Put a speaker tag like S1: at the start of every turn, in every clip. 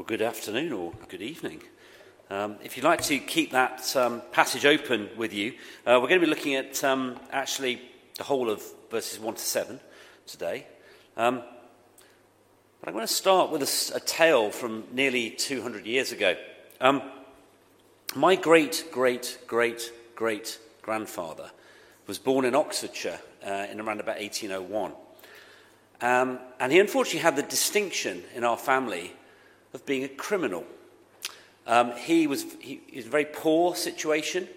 S1: Well, good afternoon or good evening. Um, if you'd like to keep that um, passage open with you, uh, we're going to be looking at um, actually the whole of verses 1 to 7 today. Um, but I'm going to start with a, a, tale from nearly 200 years ago. Um, my great, great, great, great grandfather was born in Oxfordshire uh, in around about 1801. Um, and he unfortunately had the distinction in our family of being a criminal. Um, he, was, he, he, was a very poor situation,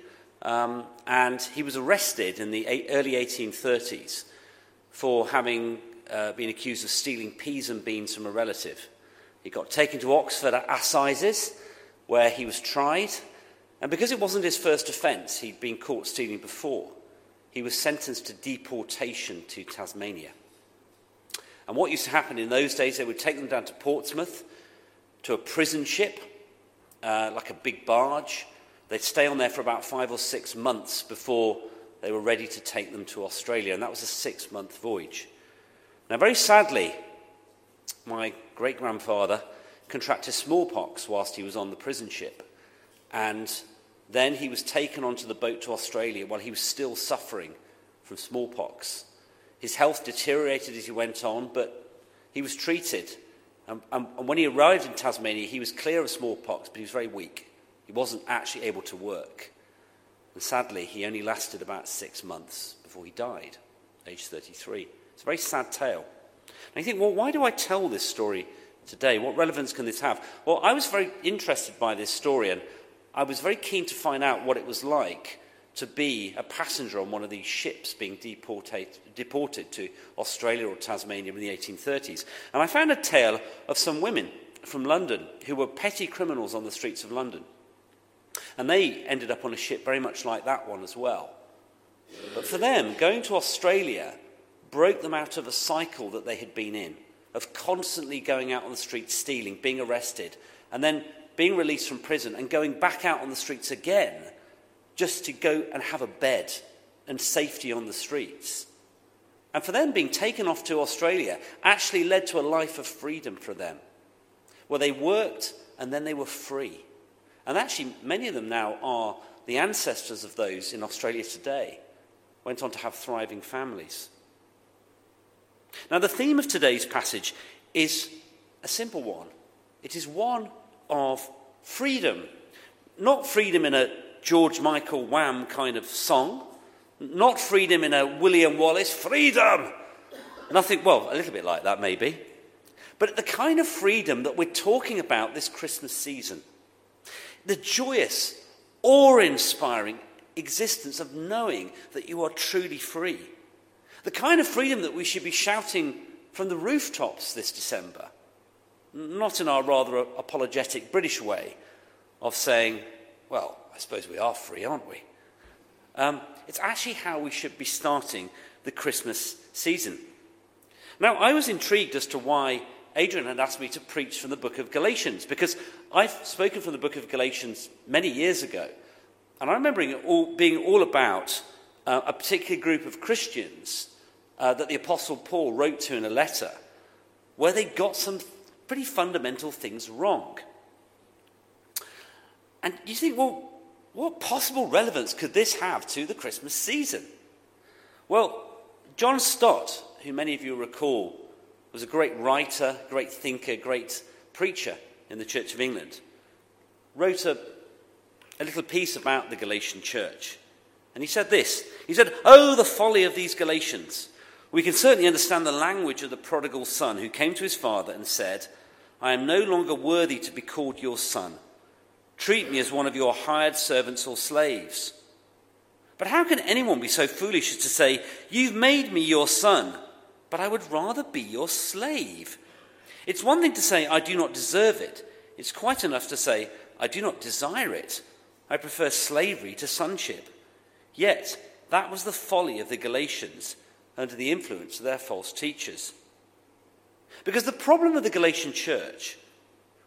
S1: um, and he was arrested in the eight, early 1830s for having uh, been accused of stealing peas and beans from a relative. He got taken to Oxford at assizes, where he was tried, and because it wasn't his first offence, he'd been caught stealing before, he was sentenced to deportation to Tasmania. And what used to happen in those days, they would take them down to Portsmouth to a prison ship, uh, like a big barge. They'd stay on there for about five or six months before they were ready to take them to Australia. And that was a six month voyage. Now, very sadly, my great grandfather contracted smallpox whilst he was on the prison ship. And then he was taken onto the boat to Australia while he was still suffering from smallpox. His health deteriorated as he went on, but he was treated. And, and, and when he arrived in Tasmania, he was clear of smallpox, but he was very weak. He wasn't actually able to work. And sadly, he only lasted about six months before he died, age 33. It's a very sad tale. And you think, well, why do I tell this story today? What relevance can this have? Well, I was very interested by this story, and I was very keen to find out what it was like to be a passenger on one of these ships being deported, deported to Australia or Tasmania in the 1830s. And I found a tale of some women from London who were petty criminals on the streets of London. And they ended up on a ship very much like that one as well. But for them, going to Australia broke them out of a cycle that they had been in of constantly going out on the streets stealing, being arrested, and then being released from prison and going back out on the streets again just to go and have a bed and safety on the streets. And for them, being taken off to Australia actually led to a life of freedom for them, where they worked and then they were free. And actually, many of them now are the ancestors of those in Australia today, went on to have thriving families. Now, the theme of today's passage is a simple one it is one of freedom. Not freedom in a George Michael Wham kind of song. Not freedom in a William Wallace, freedom! Nothing, well, a little bit like that maybe. But the kind of freedom that we're talking about this Christmas season. The joyous, awe inspiring existence of knowing that you are truly free. The kind of freedom that we should be shouting from the rooftops this December. Not in our rather apologetic British way of saying, well, I suppose we are free, aren't we? Um, it's actually how we should be starting the Christmas season. Now, I was intrigued as to why Adrian had asked me to preach from the book of Galatians, because I've spoken from the book of Galatians many years ago. And I remember it all, being all about uh, a particular group of Christians uh, that the Apostle Paul wrote to in a letter, where they got some pretty fundamental things wrong. And you think, well, what possible relevance could this have to the Christmas season? Well, John Stott, who many of you recall, was a great writer, great thinker, great preacher in the Church of England, wrote a, a little piece about the Galatian church. And he said this He said, Oh, the folly of these Galatians. We can certainly understand the language of the prodigal son who came to his father and said, I am no longer worthy to be called your son. Treat me as one of your hired servants or slaves. But how can anyone be so foolish as to say, You've made me your son, but I would rather be your slave? It's one thing to say, I do not deserve it. It's quite enough to say, I do not desire it. I prefer slavery to sonship. Yet, that was the folly of the Galatians under the influence of their false teachers. Because the problem of the Galatian church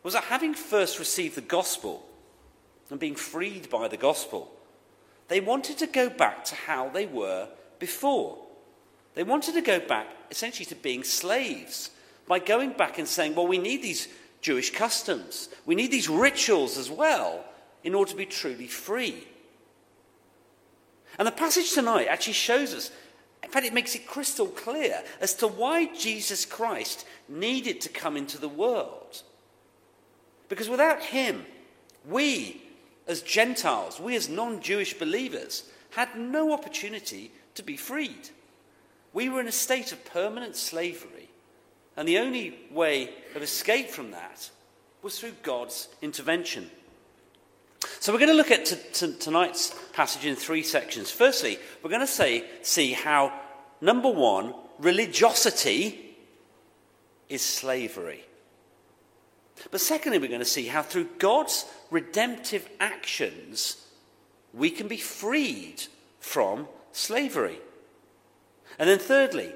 S1: was that having first received the gospel, and being freed by the gospel. They wanted to go back to how they were before. They wanted to go back essentially to being slaves by going back and saying, well, we need these Jewish customs. We need these rituals as well in order to be truly free. And the passage tonight actually shows us, in fact, it makes it crystal clear as to why Jesus Christ needed to come into the world. Because without him, we as Gentiles, we as non Jewish believers, had no opportunity to be freed. We were in a state of permanent slavery, and the only way of escape from that was through God's intervention. So we're going to look at t- t- tonight's passage in three sections. Firstly, we're going to say, see how, number one, religiosity is slavery. But secondly, we're going to see how through God's redemptive actions, we can be freed from slavery. And then thirdly,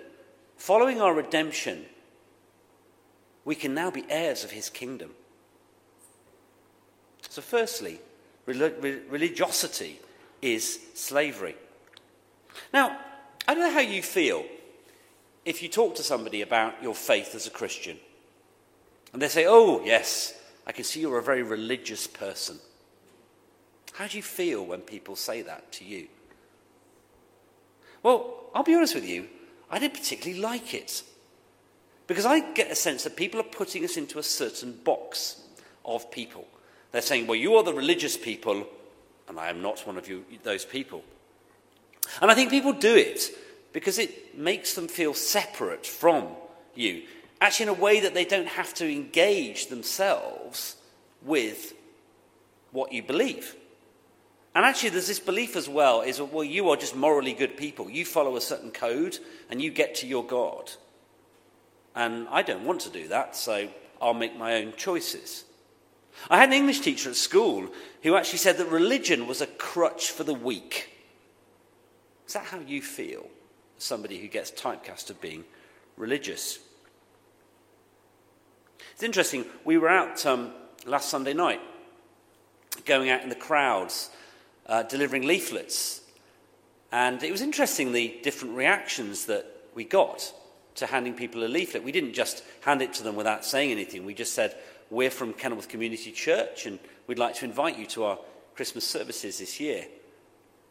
S1: following our redemption, we can now be heirs of his kingdom. So, firstly, religiosity is slavery. Now, I don't know how you feel if you talk to somebody about your faith as a Christian. And they say, Oh, yes, I can see you're a very religious person. How do you feel when people say that to you? Well, I'll be honest with you, I didn't particularly like it. Because I get a sense that people are putting us into a certain box of people. They're saying, well, you are the religious people, and I am not one of you, those people. And I think people do it because it makes them feel separate from you actually in a way that they don't have to engage themselves with what you believe. And actually, there's this belief as well is, well, you are just morally good people. You follow a certain code and you get to your God. And I don't want to do that, so I'll make my own choices. I had an English teacher at school who actually said that religion was a crutch for the weak. Is that how you feel? Somebody who gets typecast of being religious. It's interesting, we were out um, last Sunday night, going out in the crowds, uh, delivering leaflets. And it was interesting the different reactions that we got to handing people a leaflet. We didn't just hand it to them without saying anything. We just said, We're from Kenilworth Community Church and we'd like to invite you to our Christmas services this year.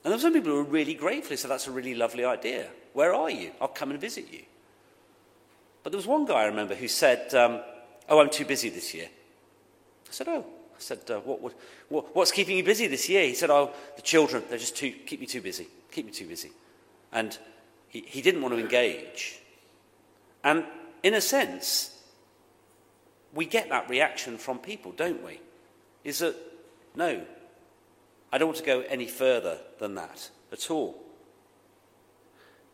S1: And there were some people who were really grateful. Said, That's a really lovely idea. Where are you? I'll come and visit you. But there was one guy I remember who said, um, Oh, I'm too busy this year. I said, Oh. I said, uh, what, what, what, What's keeping you busy this year? He said, Oh, the children. They're just too, keep me too busy. Keep me too busy. And he, he didn't want to engage. And in a sense, we get that reaction from people, don't we? Is that, no, I don't want to go any further than that at all.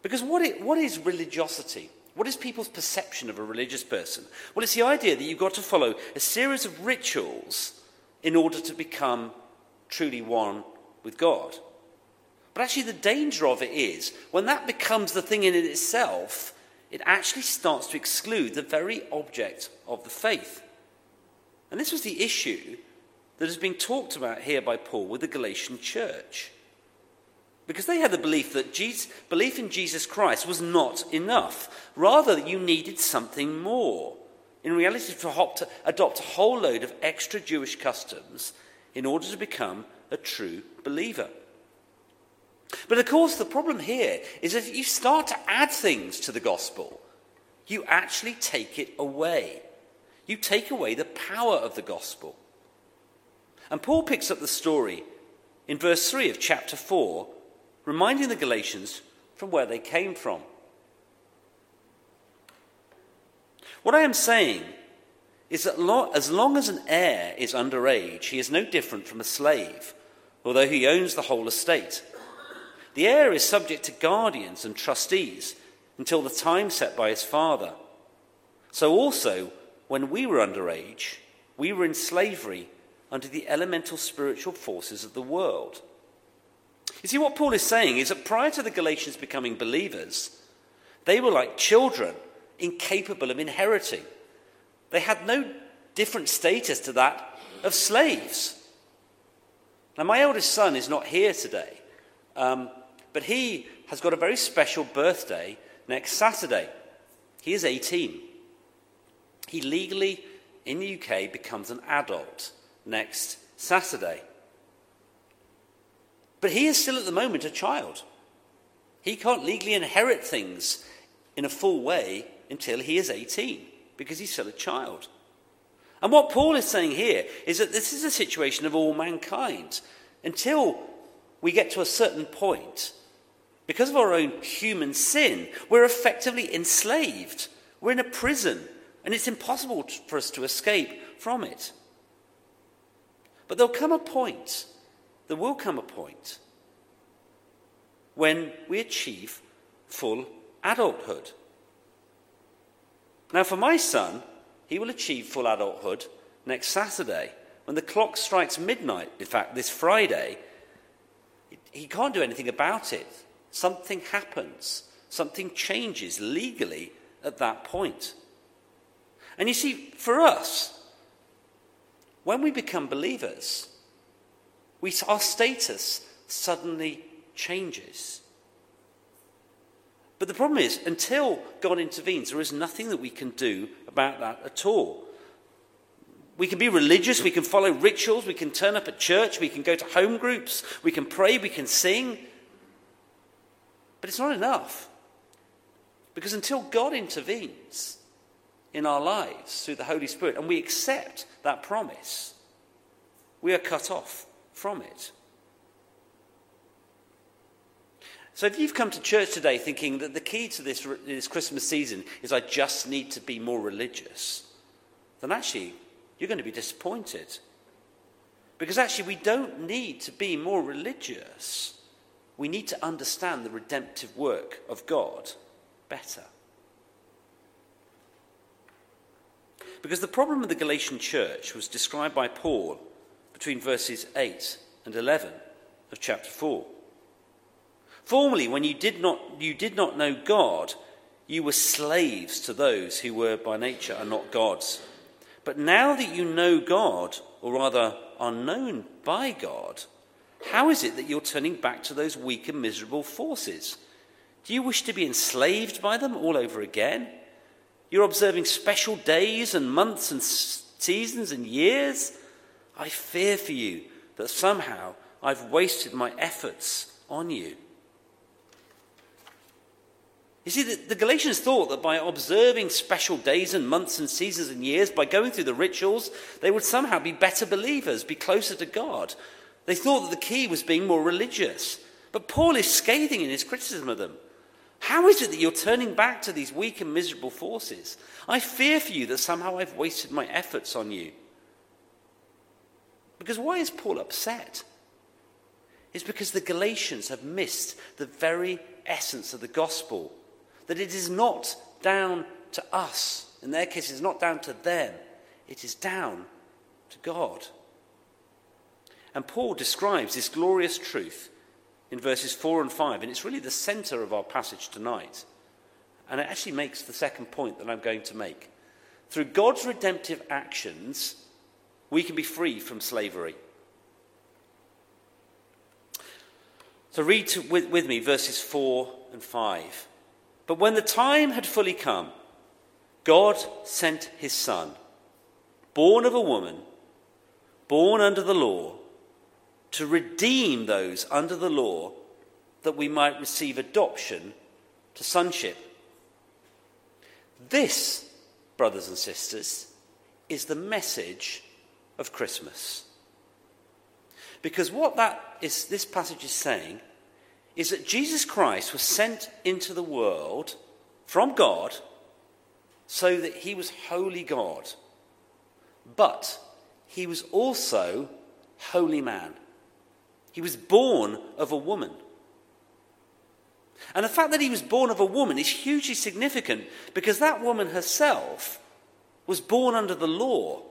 S1: Because what, it, what is religiosity? What is people's perception of a religious person? Well, it's the idea that you've got to follow a series of rituals in order to become truly one with God. But actually, the danger of it is when that becomes the thing in it itself, it actually starts to exclude the very object of the faith. And this was the issue that has been talked about here by Paul with the Galatian church. Because they had the belief that Jesus, belief in Jesus Christ was not enough. Rather, you needed something more. In reality, to adopt a whole load of extra Jewish customs in order to become a true believer. But of course, the problem here is that if you start to add things to the gospel, you actually take it away. You take away the power of the gospel. And Paul picks up the story in verse 3 of chapter 4 reminding the Galatians from where they came from. What I am saying is that as long as an heir is underage, he is no different from a slave, although he owns the whole estate. The heir is subject to guardians and trustees until the time set by his father. So also, when we were underage, we were in slavery under the elemental spiritual forces of the world. You see, what Paul is saying is that prior to the Galatians becoming believers, they were like children incapable of inheriting. They had no different status to that of slaves. Now, my eldest son is not here today, um, but he has got a very special birthday next Saturday. He is 18. He legally in the UK becomes an adult next Saturday. But he is still at the moment a child. He can't legally inherit things in a full way until he is 18 because he's still a child. And what Paul is saying here is that this is a situation of all mankind. Until we get to a certain point, because of our own human sin, we're effectively enslaved. We're in a prison, and it's impossible for us to escape from it. But there'll come a point, there will come a point, when we achieve full adulthood. Now, for my son, he will achieve full adulthood next Saturday. When the clock strikes midnight, in fact, this Friday, he can't do anything about it. Something happens, something changes legally at that point. And you see, for us, when we become believers, we, our status suddenly changes. But the problem is, until God intervenes, there is nothing that we can do about that at all. We can be religious, we can follow rituals, we can turn up at church, we can go to home groups, we can pray, we can sing. But it's not enough. Because until God intervenes in our lives through the Holy Spirit and we accept that promise, we are cut off from it. So if you've come to church today thinking that the key to this, this Christmas season is I just need to be more religious, then actually you're going to be disappointed. Because actually, we don't need to be more religious. We need to understand the redemptive work of God better. Because the problem of the Galatian church was described by Paul between verses 8 and 11 of chapter 4. Formerly, when you did not, you did not know God, you were slaves to those who were by nature are not gods. But now that you know God, or rather are known by God, how is it that you're turning back to those weak and miserable forces? Do you wish to be enslaved by them all over again? You're observing special days and months and seasons and years? I fear for you that somehow I've wasted my efforts on you. You see, the, the, Galatians thought that by observing special days and months and seasons and years, by going through the rituals, they would somehow be better believers, be closer to God. They thought that the key was being more religious. But Paul is scathing in his criticism of them. How is it that you're turning back to these weak and miserable forces? I fear for you that somehow I've wasted my efforts on you. Because why is Paul upset? It's because the Galatians have missed the very essence of the gospel that it is not down to us. In their case, it's not down to them, it is down to God. And Paul describes this glorious truth in verses 4 and 5, and it's really the center of our passage tonight. And it actually makes the second point that I'm going to make. Through God's redemptive actions, we can be free from slavery. So read to, with, with me verses 4 and 5. But when the time had fully come, God sent his Son, born of a woman, born under the law, to redeem those under the law that we might receive adoption to sonship. This, brothers and sisters, is the message of Christmas. Because what that is, this passage is saying is that Jesus Christ was sent into the world from God so that he was wholly God. But he was also wholly man. He was born of a woman. And the fact that he was born of a woman is hugely significant because that woman herself was born under the law.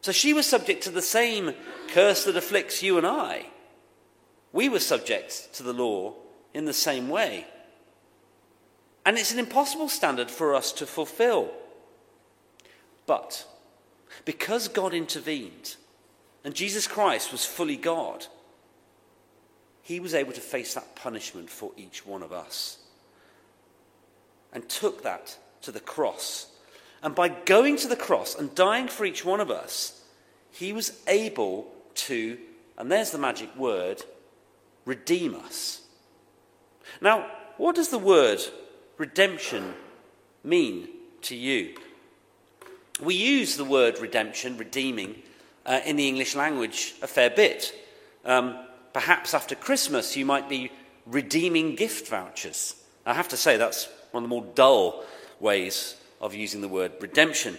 S1: So she was subject to the same curse that afflicts you and I. We were subject to the law in the same way. And it's an impossible standard for us to fulfill. But because God intervened and Jesus Christ was fully God, he was able to face that punishment for each one of us and took that to the cross And by going to the cross and dying for each one of us, he was able to, and there's the magic word, redeem us. Now, what does the word redemption mean to you? We use the word redemption, redeeming, uh, in the English language a fair bit. Um, perhaps after Christmas, you might be redeeming gift vouchers. I have to say, that's one of the more dull ways of using the word redemption.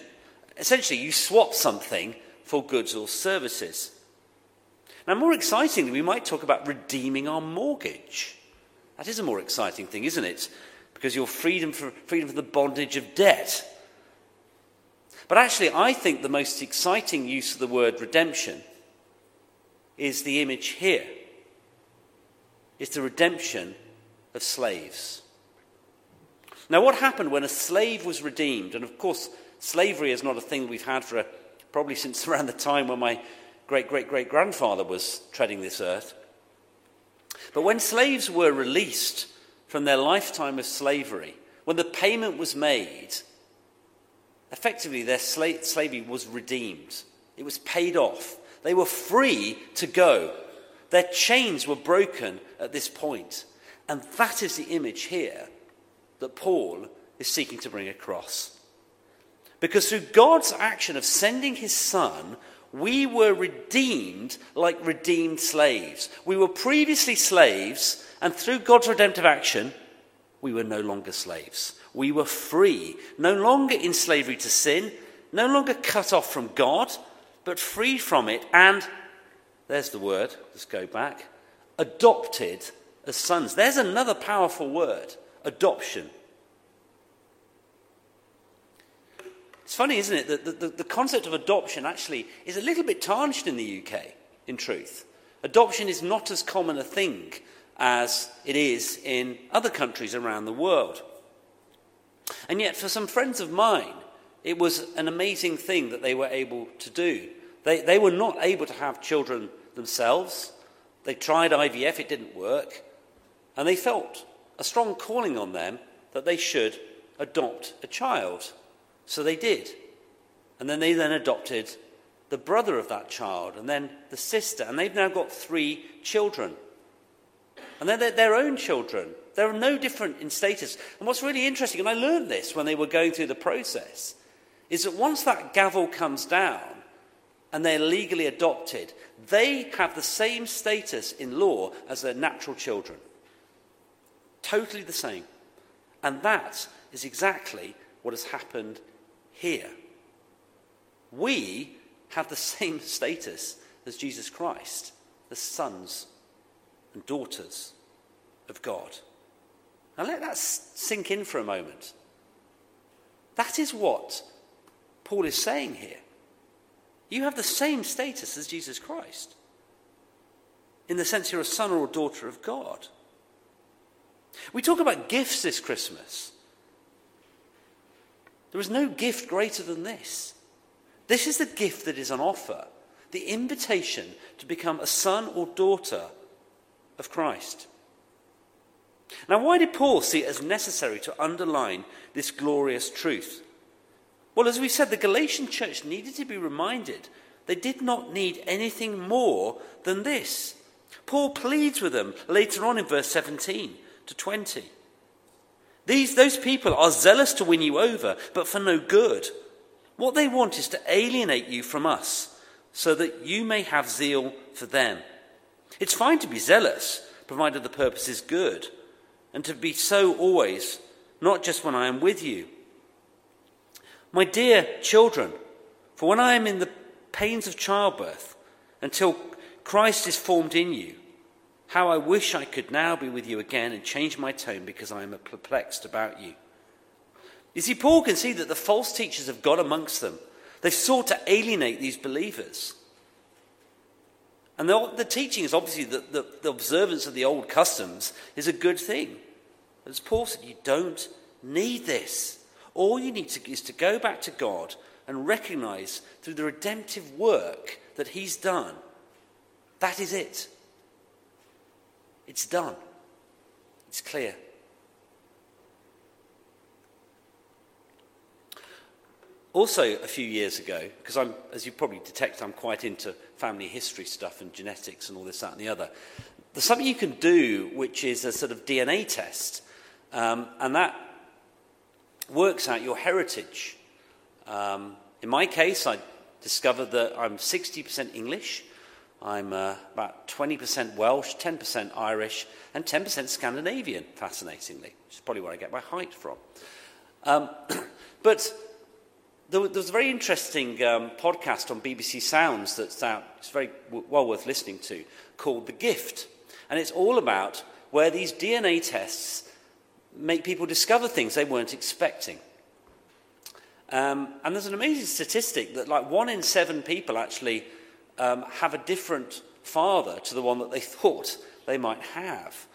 S1: Essentially, you swap something for goods or services. Now, more excitingly, we might talk about redeeming our mortgage. That is a more exciting thing, isn't it? Because you're freedom, for, freedom from the bondage of debt. But actually, I think the most exciting use of the word redemption is the image here. It's the redemption of slaves. Now, what happened when a slave was redeemed? And of course, slavery is not a thing we've had for a, probably since around the time when my great great great grandfather was treading this earth. But when slaves were released from their lifetime of slavery, when the payment was made, effectively their sla- slavery was redeemed. It was paid off. They were free to go. Their chains were broken at this point. And that is the image here that Paul is seeking to bring across. Because through God's action of sending his son, we were redeemed like redeemed slaves. We were previously slaves, and through God's redemptive action, we were no longer slaves. We were free, no longer in slavery to sin, no longer cut off from God, but free from it, and there's the word, let's go back, adopted as sons. There's another powerful word adoption. It's funny, isn't it, that the, the, the, concept of adoption actually is a little bit tarnished in the UK, in truth. Adoption is not as common a thing as it is in other countries around the world. And yet, for some friends of mine, it was an amazing thing that they were able to do. They, they were not able to have children themselves. They tried IVF, it didn't work. And they felt a strong calling on them that they should adopt a child. So they did. And then they then adopted the brother of that child and then the sister. And they've now got three children. And they're their own children. They're no different in status. And what's really interesting, and I learned this when they were going through the process, is that once that gavel comes down and they're legally adopted, they have the same status in law as their natural children. Totally the same. And that is exactly what has happened here. We have the same status as Jesus Christ, the sons and daughters of God. Now let that sink in for a moment. That is what Paul is saying here. You have the same status as Jesus Christ, in the sense you're a son or a daughter of God. We talk about gifts this Christmas. There is no gift greater than this. This is the gift that is on offer the invitation to become a son or daughter of Christ. Now, why did Paul see it as necessary to underline this glorious truth? Well, as we said, the Galatian church needed to be reminded they did not need anything more than this. Paul pleads with them later on in verse 17 to 20. These, those people are zealous to win you over, but for no good. What they want is to alienate you from us, so that you may have zeal for them. It's fine to be zealous, provided the purpose is good, and to be so always, not just when I am with you. My dear children, for when I am in the pains of childbirth, until Christ is formed in you, how I wish I could now be with you again and change my tone because I am perplexed about you. You see, Paul can see that the false teachers have got amongst them. They've sought to alienate these believers. And the, the teaching is obviously that the, the observance of the old customs is a good thing. As Paul said, you don't need this. All you need to, is to go back to God and recognize through the redemptive work that He's done. That is it. It's done. It's clear. also, a few years ago, because I'm, as you probably detect, I'm quite into family history stuff and genetics and all this, that, and the other. There's something you can do which is a sort of DNA test, um, and that works out your heritage. Um, in my case, I discovered that I'm 60% English, I'm uh, about 20% Welsh, 10% Irish, and 10% Scandinavian, fascinatingly, which is probably where I get my height from. Um, but there was a very interesting um, podcast on BBC Sounds that's out, it's very well worth listening to, called The Gift. And it's all about where these DNA tests make people discover things they weren't expecting. Um, and there's an amazing statistic that like one in seven people actually um, have a different father to the one that they thought they might have.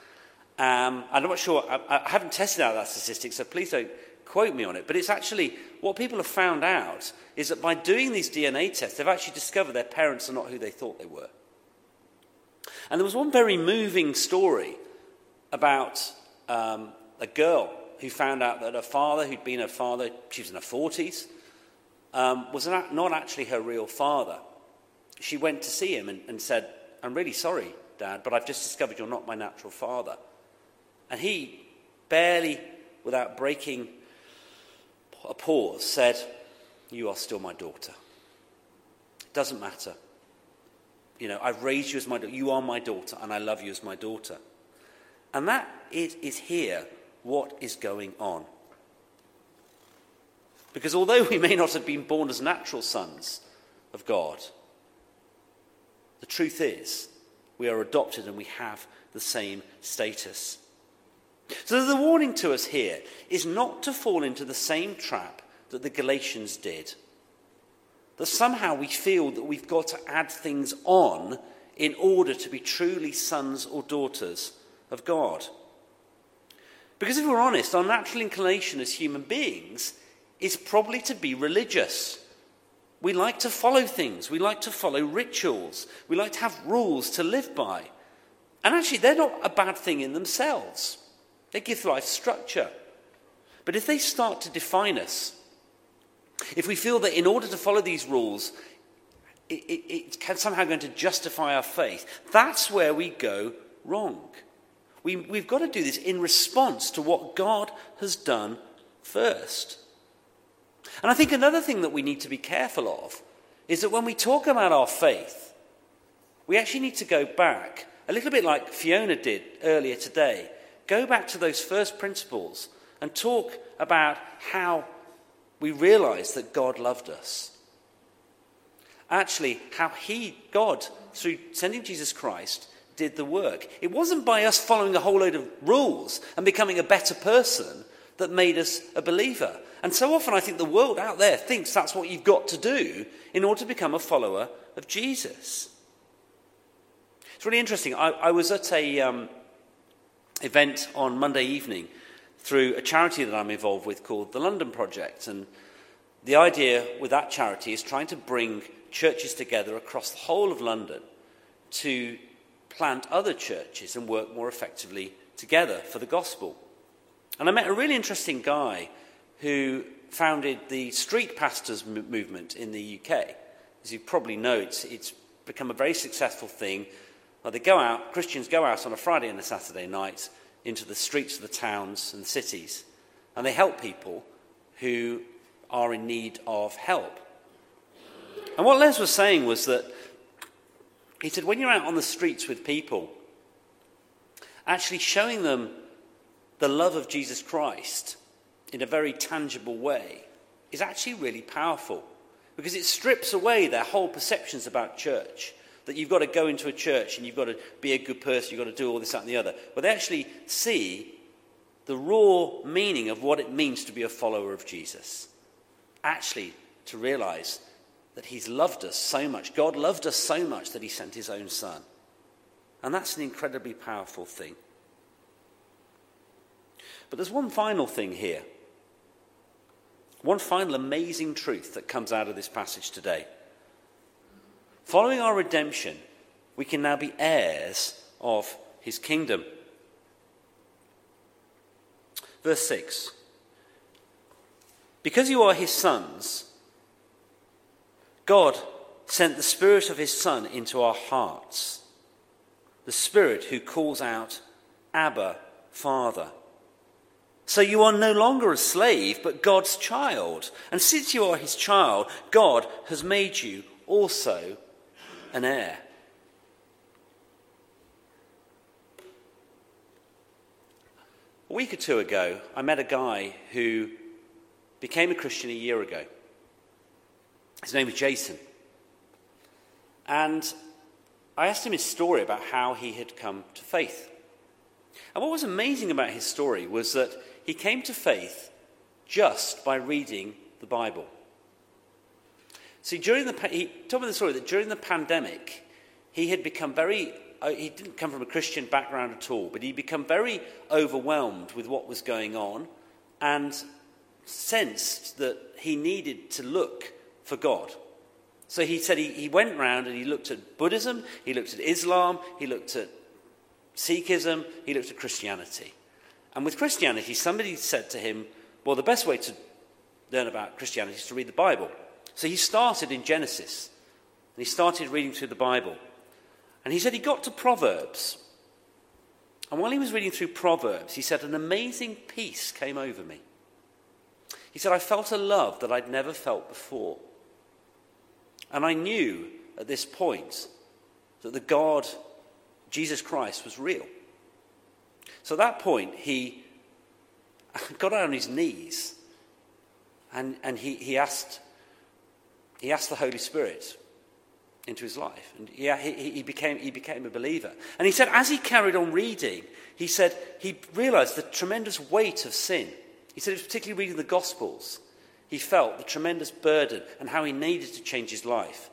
S1: Um, I'm not sure, I, I haven't tested out that statistic, so please don't quote me on it. But it's actually what people have found out is that by doing these DNA tests, they've actually discovered their parents are not who they thought they were. And there was one very moving story about um, a girl who found out that her father, who'd been her father, she was in her 40s, um, was not actually her real father. She went to see him and, and said, I'm really sorry, Dad, but I've just discovered you're not my natural father. And he, barely without breaking a pause, said, You are still my daughter. It doesn't matter. You know, I've raised you as my daughter. You are my daughter, and I love you as my daughter. And that is, is here what is going on. Because although we may not have been born as natural sons of God, the truth is we are adopted and we have the same status. So the warning to us here is not to fall into the same trap that the Galatians did. That somehow we feel that we've got to add things on in order to be truly sons or daughters of God. Because if we're honest, our natural inclination as human beings is probably to be religious. We like to follow things, we like to follow rituals, we like to have rules to live by. And actually, they're not a bad thing in themselves. They give life structure. But if they start to define us, if we feel that in order to follow these rules, it, it, it can somehow going to justify our faith, that's where we go wrong. We, we've got to do this in response to what God has done first. And I think another thing that we need to be careful of is that when we talk about our faith, we actually need to go back, a little bit like Fiona did earlier today, go back to those first principles and talk about how we realize that God loved us. Actually, how He, God, through sending Jesus Christ, did the work. It wasn't by us following a whole load of rules and becoming a better person that made us a believer. And so often I think the world out there thinks that's what you've got to do in order to become a follower of Jesus. It's really interesting. I, I was at a um, event on Monday evening through a charity that I'm involved with called the London Project. And the idea with that charity is trying to bring churches together across the whole of London to plant other churches and work more effectively together for the gospel. And I met a really interesting guy who founded the street pastors movement in the UK. As you probably know, it's, it's become a very successful thing. Well, they go out, Christians go out on a Friday and a Saturday night into the streets of the towns and cities, and they help people who are in need of help. And what Les was saying was that he said, when you're out on the streets with people, actually showing them the love of Jesus Christ in a very tangible way is actually really powerful because it strips away their whole perceptions about church. That you've got to go into a church and you've got to be a good person, you've got to do all this, that, and the other. But they actually see the raw meaning of what it means to be a follower of Jesus. Actually, to realize that He's loved us so much. God loved us so much that He sent His own Son. And that's an incredibly powerful thing. But there's one final thing here. One final amazing truth that comes out of this passage today. Following our redemption, we can now be heirs of his kingdom. Verse 6 Because you are his sons, God sent the Spirit of His Son into our hearts, the Spirit who calls out, Abba, Father. So you are no longer a slave, but God's child. And since you are His child, God has made you also an heir. A week or two ago, I met a guy who became a Christian a year ago. His name was Jason. And I asked him his story about how he had come to faith. And what was amazing about his story was that he came to faith just by reading the Bible. See, during the, he told me the story that during the pandemic, he had become very, uh, he didn't come from a Christian background at all, but he'd become very overwhelmed with what was going on and sensed that he needed to look for God. So he said he, he went round and he looked at Buddhism, he looked at Islam, he looked at Sikhism, he looked at Christianity. And with Christianity, somebody said to him, Well, the best way to learn about Christianity is to read the Bible. So he started in Genesis. And he started reading through the Bible. And he said he got to Proverbs. And while he was reading through Proverbs, he said, An amazing peace came over me. He said, I felt a love that I'd never felt before. And I knew at this point that the God, Jesus Christ, was real. So at that point, he got on his knees and, and he, he asked he asked the Holy Spirit into his life. And yeah, he, he, became, he became a believer. And he said, as he carried on reading, he said he realized the tremendous weight of sin. He said, it was particularly reading the Gospels. He felt the tremendous burden and how he needed to change his life.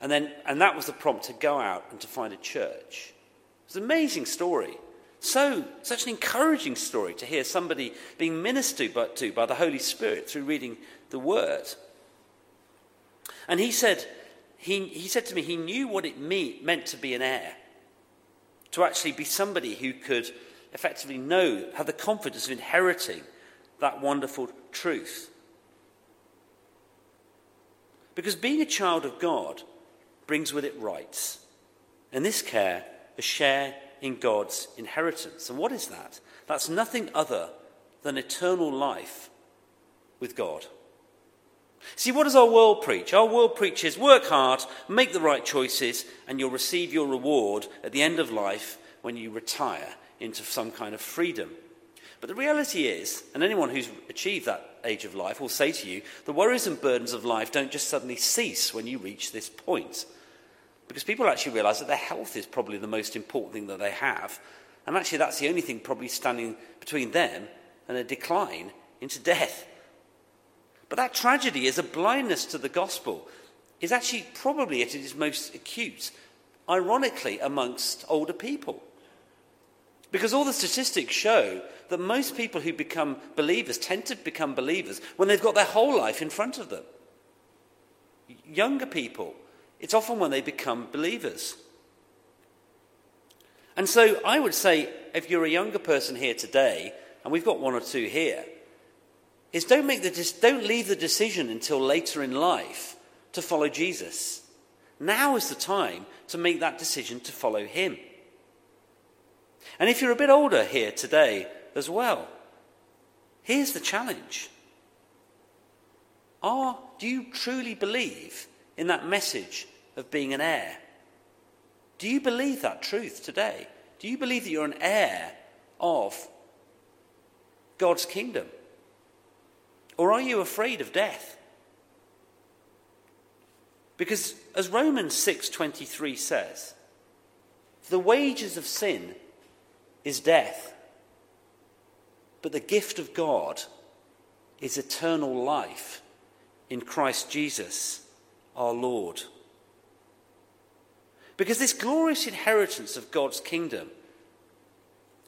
S1: And, then, and that was the prompt to go out and to find a church. It's an amazing story. So, such an encouraging story to hear somebody being ministered to by the Holy Spirit through reading the Word. And he said, he, he said to me, he knew what it meant to be an heir, to actually be somebody who could effectively know, have the confidence of inheriting that wonderful truth. Because being a child of God brings with it rights. and this care, a share in God's inheritance. And what is that? That's nothing other than eternal life with God. See, what does our world preach? Our world preaches work hard, make the right choices, and you'll receive your reward at the end of life when you retire into some kind of freedom. But the reality is, and anyone who's achieved that age of life will say to you, the worries and burdens of life don't just suddenly cease when you reach this point. Because people actually realize that their health is probably the most important thing that they have. And actually, that's the only thing probably standing between them and a decline into death. But that tragedy is a blindness to the gospel, is actually probably at its most acute, ironically, amongst older people. Because all the statistics show that most people who become believers tend to become believers when they've got their whole life in front of them. Younger people, it's often when they become believers. And so I would say, if you're a younger person here today, and we've got one or two here, is don't, make the, don't leave the decision until later in life to follow Jesus. Now is the time to make that decision to follow him. And if you're a bit older here today as well, here's the challenge. Are, do you truly believe in that message of being an heir? Do you believe that truth today? Do you believe that you're an heir of God's kingdom? Or are you afraid of death? Because as Romans 6:23 says, the wages of sin is death. But the gift of God is eternal life in Christ Jesus, our Lord. Because this glorious inheritance of God's kingdom,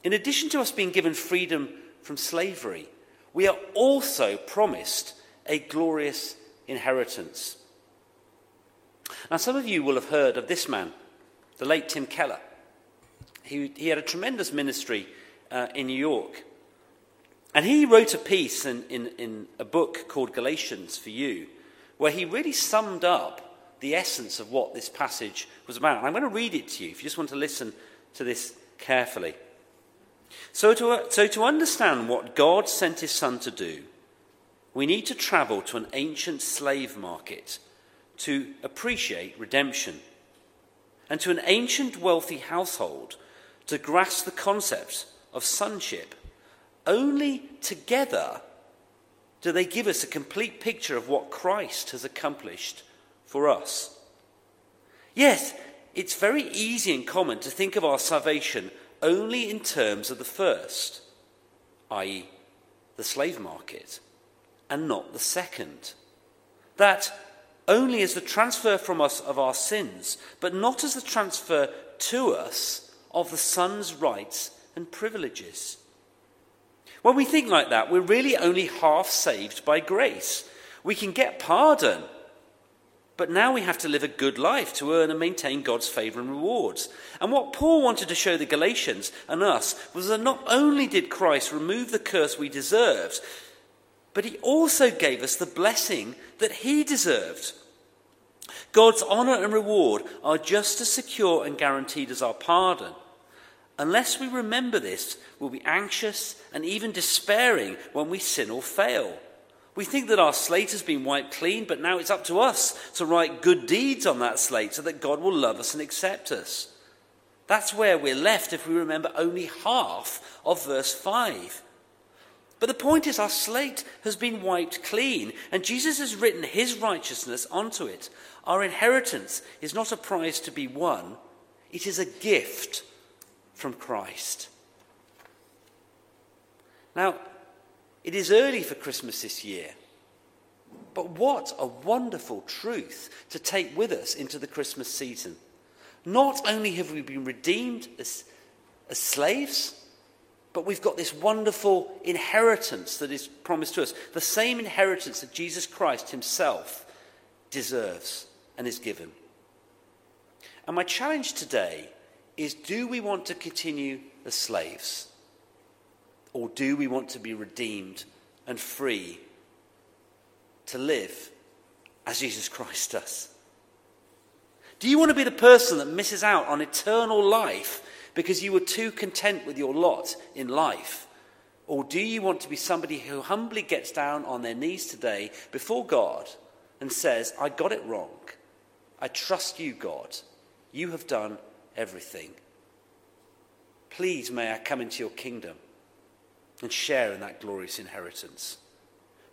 S1: in addition to us being given freedom from slavery, we are also promised a glorious inheritance. Now, some of you will have heard of this man, the late Tim Keller. He, he had a tremendous ministry uh, in New York. And he wrote a piece in, in, in a book called Galatians for You, where he really summed up the essence of what this passage was about. And I'm going to read it to you if you just want to listen to this carefully. So to, so, to understand what God sent his son to do, we need to travel to an ancient slave market to appreciate redemption, and to an ancient wealthy household to grasp the concept of sonship. Only together do they give us a complete picture of what Christ has accomplished for us. Yes, it's very easy and common to think of our salvation only in terms of the first, i.e., the slave market, and not the second. That only as the transfer from us of our sins, but not as the transfer to us of the Son's rights and privileges. When we think like that, we're really only half saved by grace. We can get pardon, but now we have to live a good life to earn and maintain God's favour and rewards. And what Paul wanted to show the Galatians and us was that not only did Christ remove the curse we deserved, but he also gave us the blessing that he deserved. God's honour and reward are just as secure and guaranteed as our pardon. Unless we remember this, we'll be anxious and even despairing when we sin or fail. We think that our slate has been wiped clean, but now it's up to us to write good deeds on that slate so that God will love us and accept us. That's where we're left if we remember only half of verse 5. But the point is, our slate has been wiped clean, and Jesus has written his righteousness onto it. Our inheritance is not a prize to be won, it is a gift from Christ. Now, it is early for Christmas this year, but what a wonderful truth to take with us into the Christmas season. Not only have we been redeemed as, as slaves, but we've got this wonderful inheritance that is promised to us. The same inheritance that Jesus Christ himself deserves and is given. And my challenge today is do we want to continue as slaves? Or do we want to be redeemed and free to live as Jesus Christ does? Do you want to be the person that misses out on eternal life because you were too content with your lot in life? Or do you want to be somebody who humbly gets down on their knees today before God and says, I got it wrong. I trust you, God. You have done everything. Please may I come into your kingdom and share in that glorious inheritance.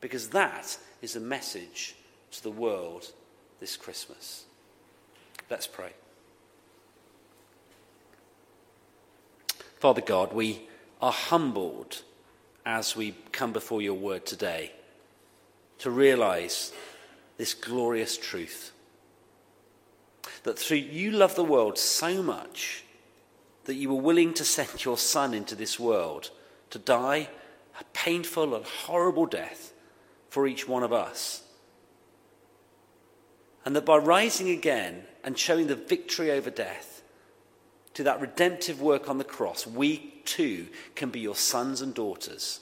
S1: Because that is a message to the world this Christmas. Let's pray. Father God, we are humbled as we come before your word today to realize this glorious truth that through you love the world so much that you were willing to send your son into this world to die a painful and horrible death for each one of us. And that by rising again and showing the victory over death, to that redemptive work on the cross, we too can be your sons and daughters.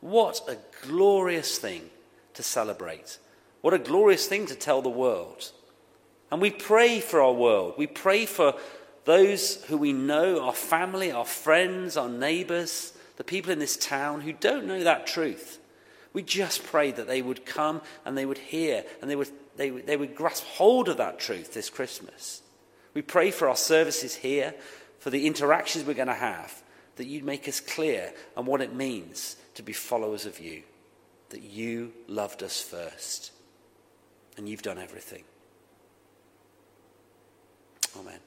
S1: What a glorious thing to celebrate. What a glorious thing to tell the world. And we pray for our world. We pray for those who we know, our family, our friends, our neighbors, the people in this town who don't know that truth. We just pray that they would come and they would hear and they would, they, they would grasp hold of that truth this Christmas. We pray for our services here, for the interactions we're going to have, that you'd make us clear on what it means to be followers of you, that you loved us first, and you've done everything. Amen.